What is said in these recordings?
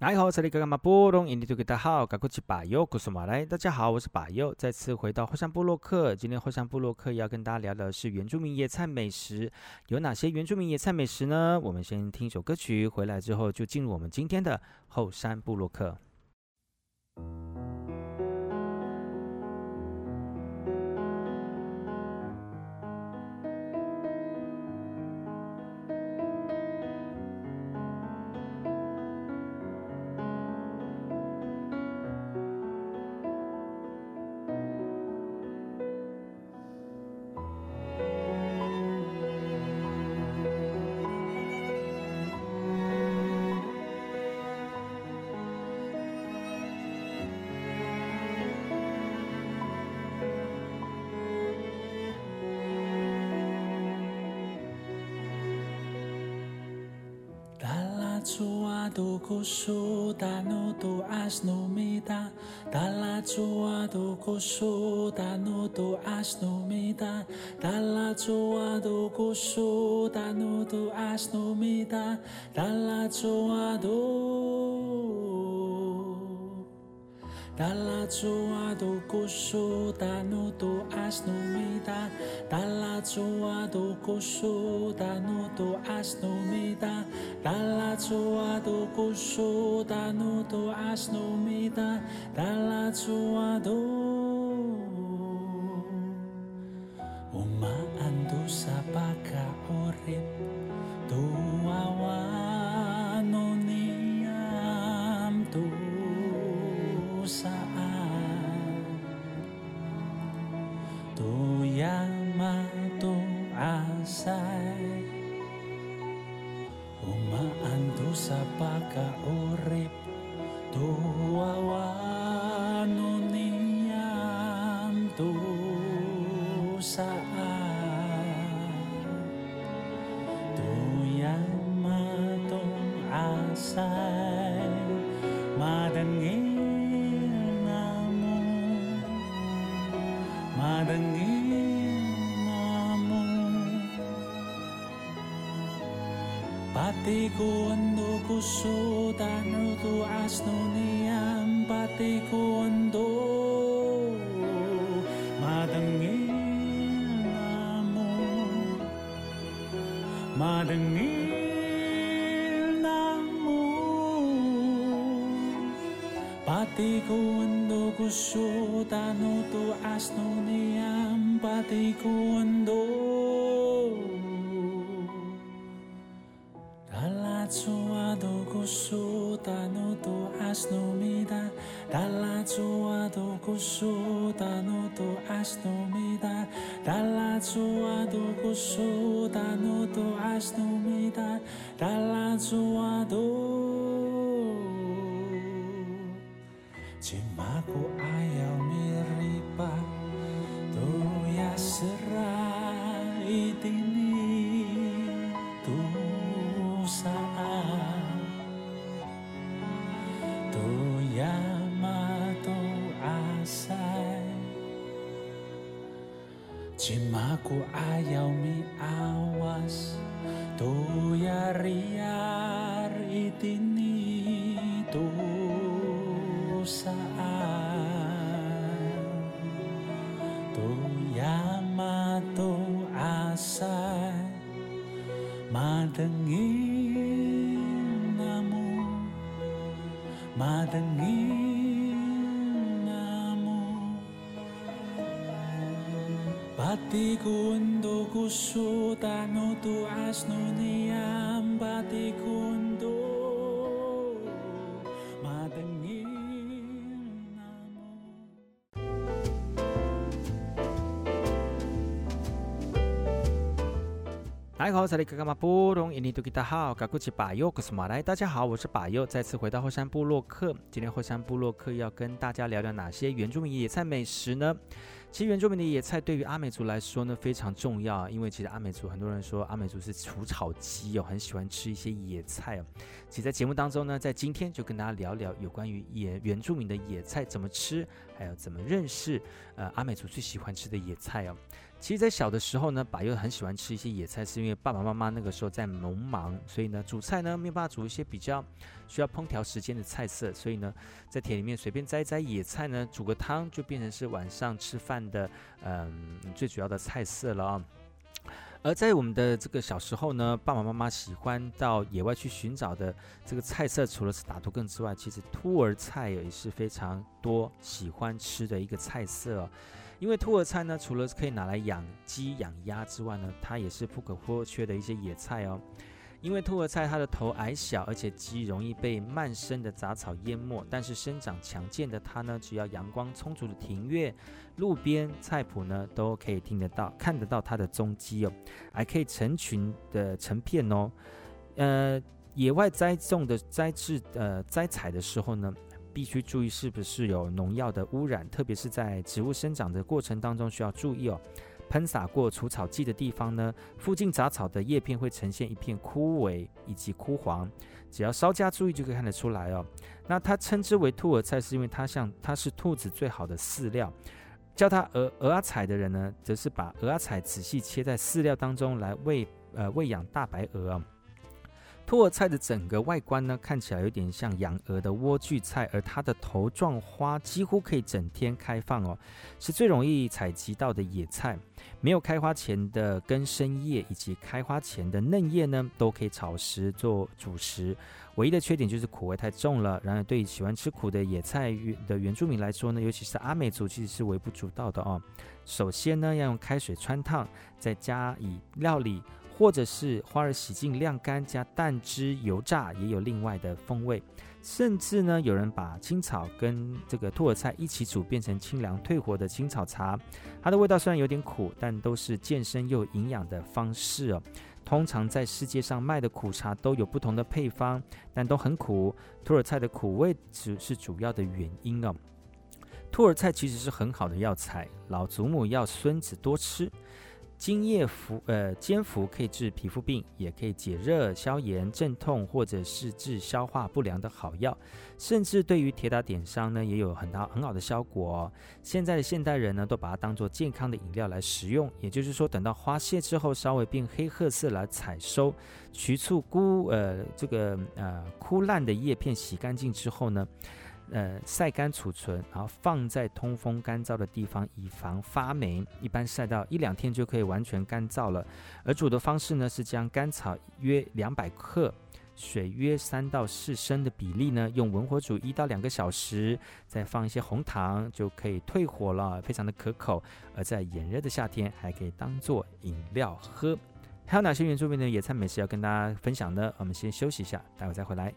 大家好，这里是马布隆，印尼土著大号，噶古吉巴尤，古苏马来。大家好，我是巴尤，再次回到后山部落客。今天后山部落客要跟大家聊的是原住民野菜美食，有哪些原住民野菜美食呢？我们先听一首歌曲，回来之后就进入我们今天的后山部落客。古树达努杜阿斯努米达，达拉祖阿杜古树达努杜阿斯努米达，达拉祖阿杜古树达努杜阿斯努米达，达拉祖阿杜古树达努杜阿斯 Umaan Umaanto sa pakaurip Tuwawa puso asno rutuas nuniam pati kuando madangin amo madangin amo pati kuando puso dan rutuas nuniam pati kuando kusu tanu tu as no mida dala tua do cosuta no tu as no mida dala tua do cosuta no tu as no mida dala tua do cimaku Cimaku ayau mi awas tu yaria. Di ko ando ko so tano tu asno niya. 大家好，这里是马，来。大家好，我是巴尤，再次回到后山部落客。今天后山部落客要跟大家聊聊哪些原住民野菜美食呢？其实原住民的野菜对于阿美族来说呢非常重要，因为其实阿美族很多人说阿美族是除草机哦，很喜欢吃一些野菜哦。其实，在节目当中呢，在今天就跟大家聊聊有关于野原住民的野菜怎么吃，还有怎么认识呃阿美族最喜欢吃的野菜哦。其实，在小的时候呢，爸又很喜欢吃一些野菜，是因为爸爸妈妈那个时候在农忙，所以呢，煮菜呢没有办法煮一些比较需要烹调时间的菜色，所以呢，在田里面随便摘摘野菜呢，煮个汤就变成是晚上吃饭的嗯最主要的菜色了啊。而在我们的这个小时候呢，爸爸妈妈喜欢到野外去寻找的这个菜色，除了是打头粳之外，其实兔儿菜也是非常多喜欢吃的一个菜色。因为兔儿菜呢，除了可以拿来养鸡、养鸭之外呢，它也是不可或缺的一些野菜哦。因为兔儿菜它的头矮小，而且极容易被漫生的杂草淹没，但是生长强健的它呢，只要阳光充足的庭院、路边菜圃呢，都可以听得到、看得到它的踪迹哦，还可以成群的成片哦。呃，野外栽种的栽植呃栽采的时候呢，必须注意是不是有农药的污染，特别是在植物生长的过程当中需要注意哦。喷洒过除草剂的地方呢，附近杂草的叶片会呈现一片枯萎以及枯黄，只要稍加注意就可以看得出来哦。那它称之为兔儿菜，是因为它像它是兔子最好的饲料。叫它鹅鹅阿彩的人呢，则是把鹅阿彩仔细切在饲料当中来喂呃喂养大白鹅。兔儿菜的整个外观呢，看起来有点像养鹅的莴苣菜，而它的头状花几乎可以整天开放哦，是最容易采集到的野菜。没有开花前的根生叶以及开花前的嫩叶呢，都可以炒食做主食。唯一的缺点就是苦味太重了。然而，对于喜欢吃苦的野菜的原住民来说呢，尤其是阿美族，其实是微不足道的哦。首先呢，要用开水汆烫，再加以料理。或者是花儿洗净晾干，加蛋汁油炸，也有另外的风味。甚至呢，有人把青草跟这个兔儿菜一起煮，变成清凉退火的青草茶。它的味道虽然有点苦，但都是健身又营养的方式哦。通常在世界上卖的苦茶都有不同的配方，但都很苦。兔耳菜的苦味只是主要的原因哦。兔儿菜其实是很好的药材，老祖母要孙子多吃。金叶服，呃，煎服可以治皮肤病，也可以解热、消炎、镇痛，或者是治消化不良的好药。甚至对于铁打点伤呢，也有很大很好的效果哦。现在的现代人呢，都把它当做健康的饮料来食用。也就是说，等到花谢之后，稍微变黑褐色来采收，取出枯，呃，这个呃枯烂的叶片，洗干净之后呢，呃，晒干储存，然后放在通风干燥的地方，以防发霉。一般晒到一两天就可以完全干燥了。而煮的方式呢，是将干草约两百克，水约三到四升的比例呢，用文火煮一到两个小时，再放一些红糖，就可以退火了，非常的可口。而在炎热的夏天，还可以当做饮料喝。还有哪些原住民的野菜美食要跟大家分享呢？我们先休息一下，待会再回来。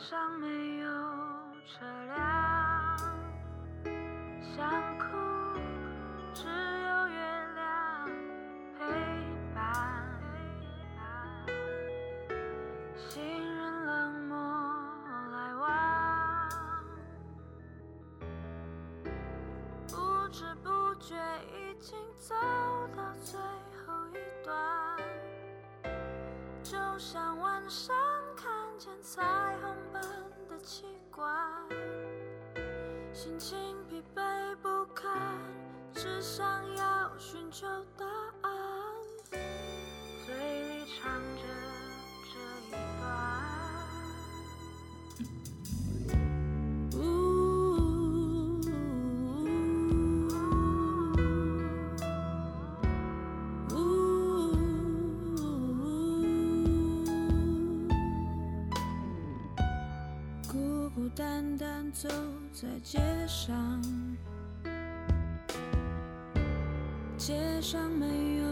上没有车辆，想哭，只有月亮陪伴。行人冷漠来往，不知不觉已经走到最后一段，就像晚上。见彩虹般的奇怪，心情疲惫不堪，只想要寻求答案。嘴里唱着。在街上，街上没有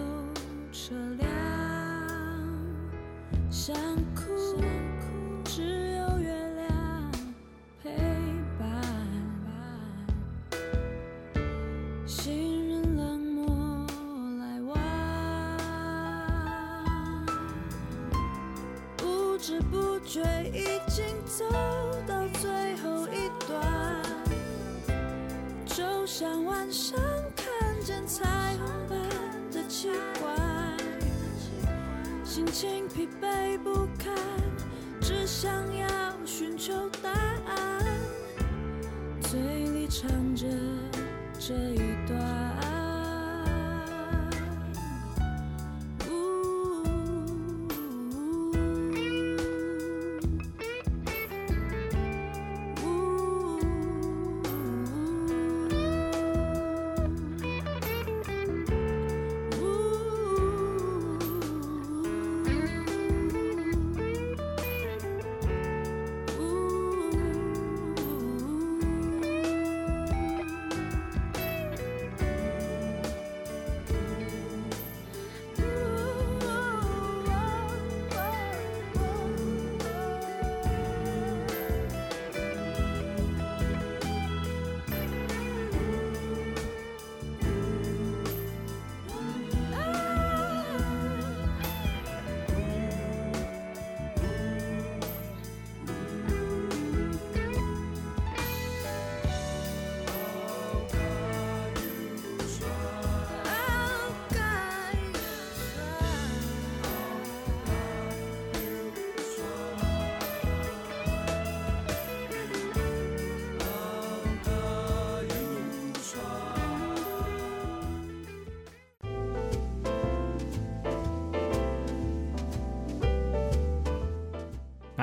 车辆，想哭，只有月亮陪伴。行人冷漠来往，不知不觉已经走像晚上看见彩虹般的奇怪，心情疲惫不堪，只想要寻求答案，嘴里唱着这一段。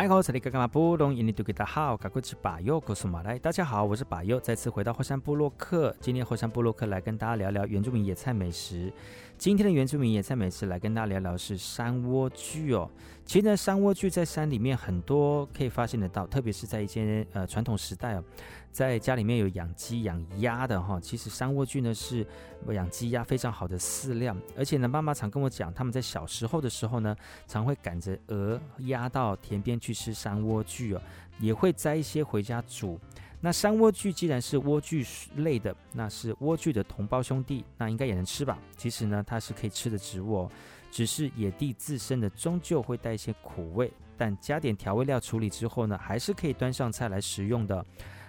你好，这里是布隆，印尼土著的好，我是巴佑，我是马来。大家好，我是巴佑，再次回到火山部落客。今天火山部落客来跟大家聊聊原住民野菜美食。今天的原住民野菜美食来跟大家聊聊是山莴苣哦。其实呢，山莴苣在山里面很多可以发现得到，特别是在一些呃传统时代哦。在家里面有养鸡养鸭的哈，其实山莴苣呢是养鸡鸭非常好的饲料，而且呢，妈妈常跟我讲，他们在小时候的时候呢，常会赶着鹅鸭到田边去吃山莴苣哦，也会摘一些回家煮。那山莴苣既然是莴苣类的，那是莴苣的同胞兄弟，那应该也能吃吧？其实呢，它是可以吃的植物哦，只是野地自身的，终究会带一些苦味，但加点调味料处理之后呢，还是可以端上菜来食用的。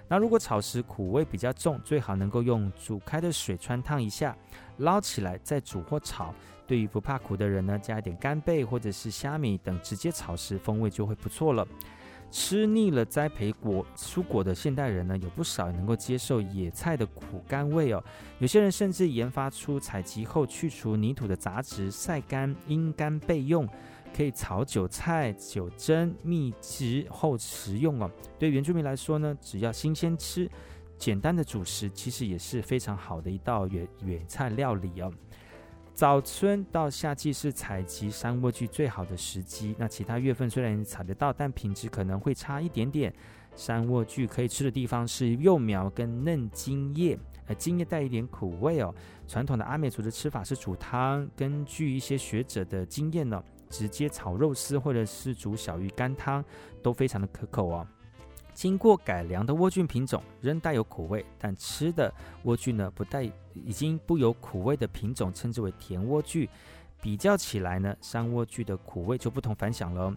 那如果炒时苦味比较重，最好能够用煮开的水汆烫一下，捞起来再煮或炒。对于不怕苦的人呢，加一点干贝或者是虾米等，直接炒食风味就会不错了。吃腻了栽培果蔬果的现代人呢，有不少能够接受野菜的苦甘味哦。有些人甚至研发出采集后去除泥土的杂质，晒干阴干备用。可以炒韭菜、酒蒸、蜜汁后食用哦。对原住民来说呢，只要新鲜吃，简单的主食其实也是非常好的一道野野菜料理哦。早春到夏季是采集山莴苣最好的时机。那其他月份虽然采得到，但品质可能会差一点点。山莴苣可以吃的地方是幼苗跟嫩茎叶，呃，茎叶带一点苦味哦。传统的阿美族的吃法是煮汤，根据一些学者的经验呢。直接炒肉丝或者是煮小鱼干汤都非常的可口哦。经过改良的莴苣品种仍带有苦味，但吃的莴苣呢不带已经不有苦味的品种称之为甜莴苣。比较起来呢，山莴苣的苦味就不同凡响了。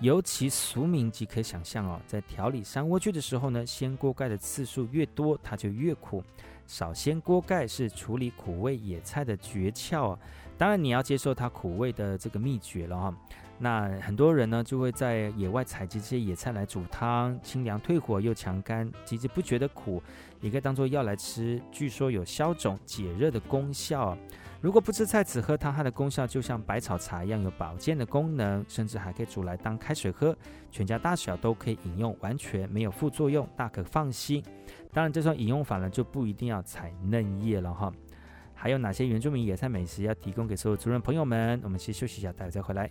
尤其俗名即可想象哦，在调理山莴苣的时候呢，掀锅盖的次数越多，它就越苦。少掀锅盖是处理苦味野菜的诀窍哦。当然，你要接受它苦味的这个秘诀了哈。那很多人呢，就会在野外采集这些野菜来煮汤，清凉退火又强肝，其实不觉得苦，也可以当做药来吃。据说有消肿解热的功效。如果不吃菜只喝汤，它的功效就像百草茶一样，有保健的功能，甚至还可以煮来当开水喝，全家大小都可以饮用，完全没有副作用，大可放心。当然，这种饮用法呢，就不一定要采嫩叶了哈。还有哪些原住民野菜美食要提供给所有族人朋友们？我们先休息一下，待会再回来。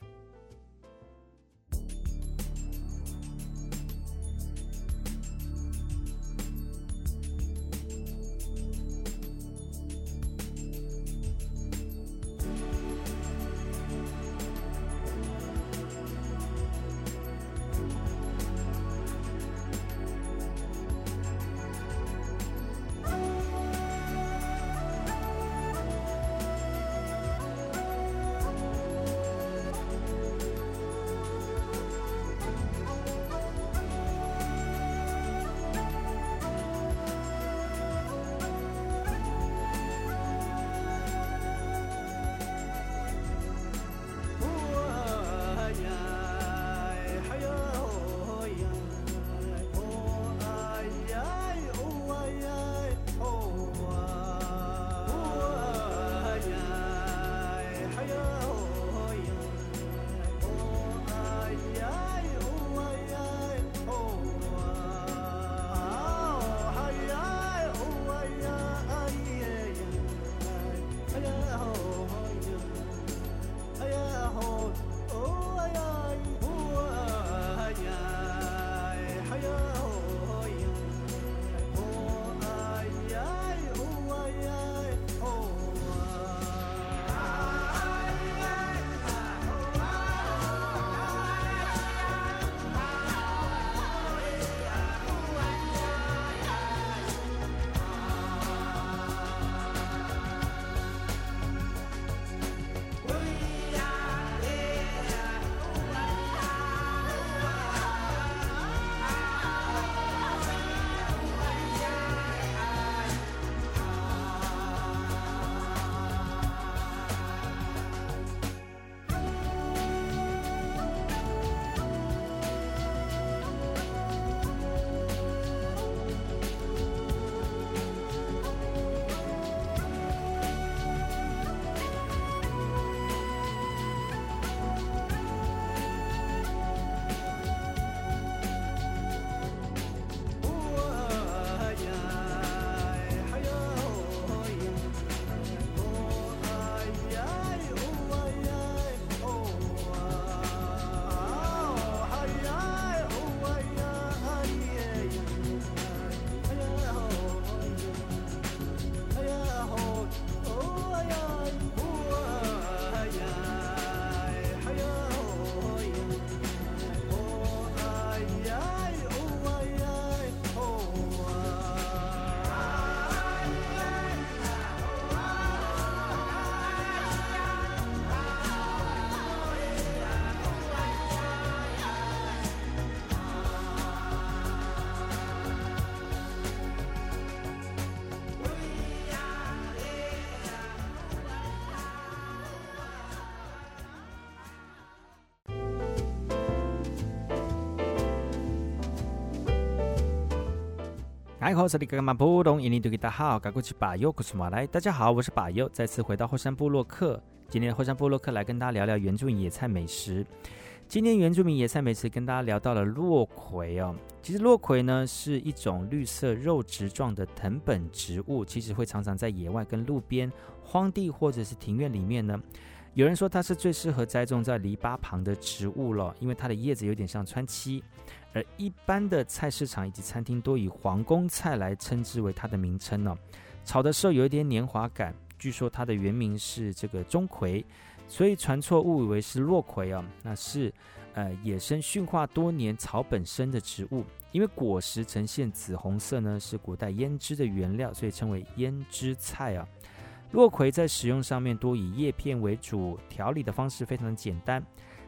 爱好这里格玛布隆，印尼多吉大好，嘎古奇巴尤古斯马来，大家好，我是巴尤，再次回到后山部落客。今天的后山部落客来跟大家聊聊原住民野菜美食。今天原住民野菜美食跟大家聊到了落葵哦。其实落葵呢是一种绿色肉质状的藤本植物，其实会常常在野外跟路边、荒地或者是庭院里面呢。有人说它是最适合栽种在篱笆旁的植物了，因为它的叶子有点像川七。而一般的菜市场以及餐厅都以皇宫菜来称之为它的名称呢。炒的时候有一点黏滑感。据说它的原名是这个钟葵，所以传错误以为是落葵啊。那是呃野生驯化多年草本生的植物，因为果实呈现紫红色呢，是古代腌制的原料，所以称为胭脂菜啊。落葵在使用上面多以叶片为主，调理的方式非常的简单，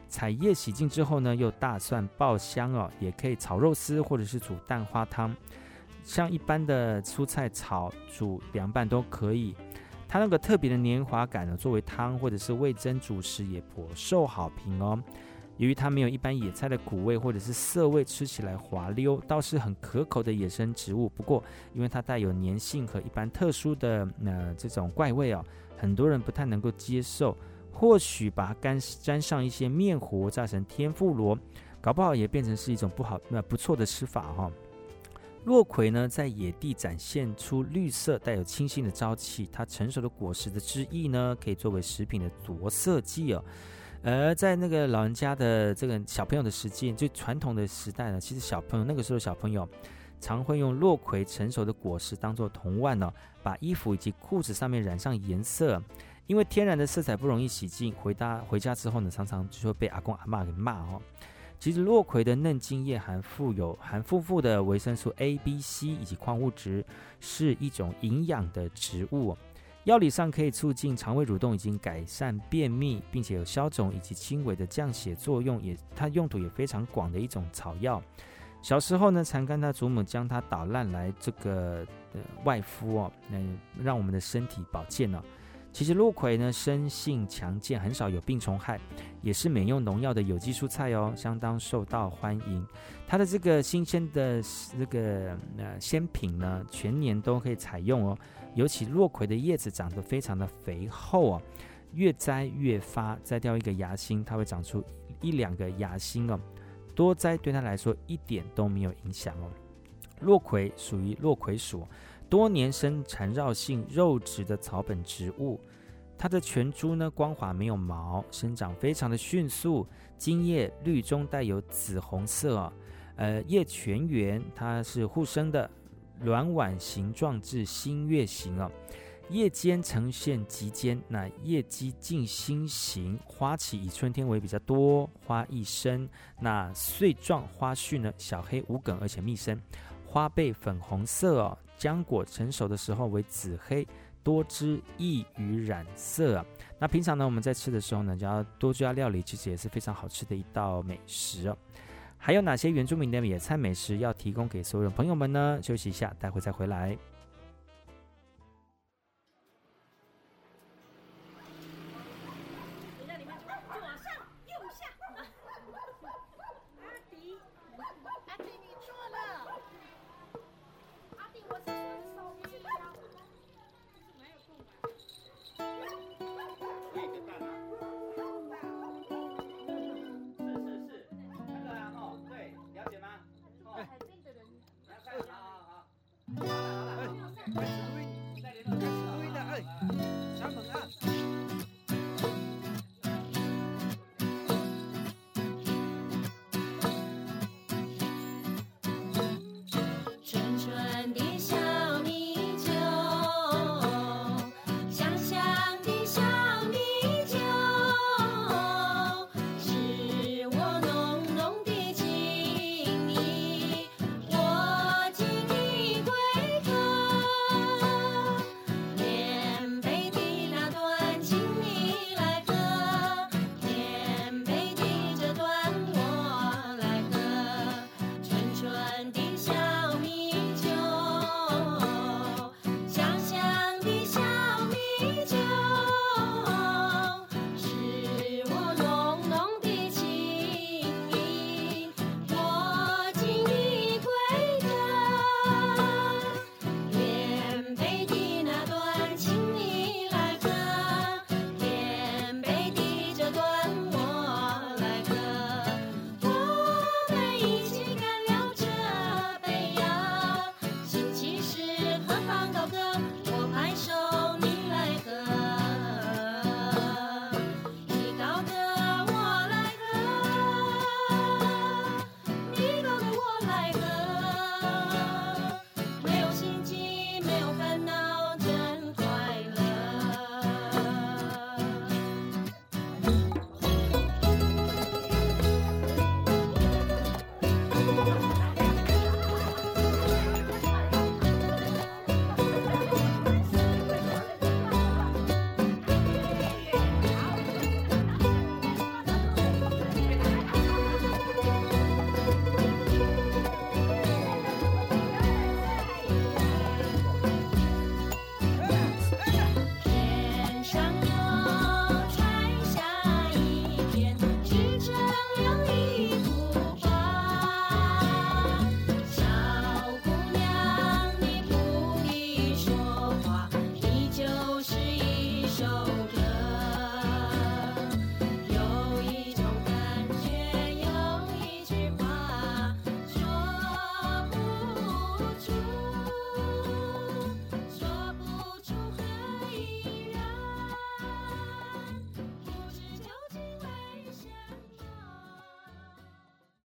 采叶洗净之后呢，用大蒜爆香哦，也可以炒肉丝或者是煮蛋花汤，像一般的蔬菜炒、煮、凉拌都可以。它那个特别的黏滑感呢，作为汤或者是味噌主食也颇受好评哦。由于它没有一般野菜的苦味或者是涩味，吃起来滑溜，倒是很可口的野生植物。不过，因为它带有粘性和一般特殊的呃这种怪味哦，很多人不太能够接受。或许把干沾上一些面糊，炸成天妇罗，搞不好也变成是一种不好那、不错的吃法哈、落葵呢，在野地展现出绿色、带有清新的朝气。它成熟的果实的汁液呢，可以作为食品的着色剂哦。而在那个老人家的这个小朋友的时间，就传统的时代呢，其实小朋友那个时候小朋友常会用落葵成熟的果实当做铜腕呢，把衣服以及裤子上面染上颜色，因为天然的色彩不容易洗净，回家回家之后呢，常常就会被阿公阿嬷给骂哦。其实落葵的嫩茎叶含富有含丰富的维生素 A、B、C 以及矿物质，是一种营养的植物。药理上可以促进肠胃蠕动，已经改善便秘，并且有消肿以及轻微的降血作用，也它用途也非常广的一种草药。小时候呢，常跟他祖母将它捣烂来这个呃外敷哦，能让我们的身体保健哦。其实鹿葵呢，生性强健，很少有病虫害，也是免用农药的有机蔬菜哦，相当受到欢迎。它的这个新鲜的这个呃鲜品呢，全年都可以采用哦。尤其落葵的叶子长得非常的肥厚哦，越摘越发，摘掉一个芽心，它会长出一两个芽心哦。多摘对它来说一点都没有影响哦。落葵属于落葵属，多年生缠绕性肉质的草本植物。它的全株呢光滑没有毛，生长非常的迅速，茎叶绿中带有紫红色哦。呃，叶全圆，它是互生的。卵碗形状至新月形哦，叶尖呈现极尖，那叶基近心形，花期以春天为比较多，花一生，那穗状花序呢小黑无梗，而且密生，花背粉红色哦，浆果成熟的时候为紫黑，多汁易于染色啊。那平常呢我们在吃的时候呢，就要多加料理，其实也是非常好吃的一道美食哦。还有哪些原住民的野餐美食要提供给所有朋友们呢？休息一下，待会再回来。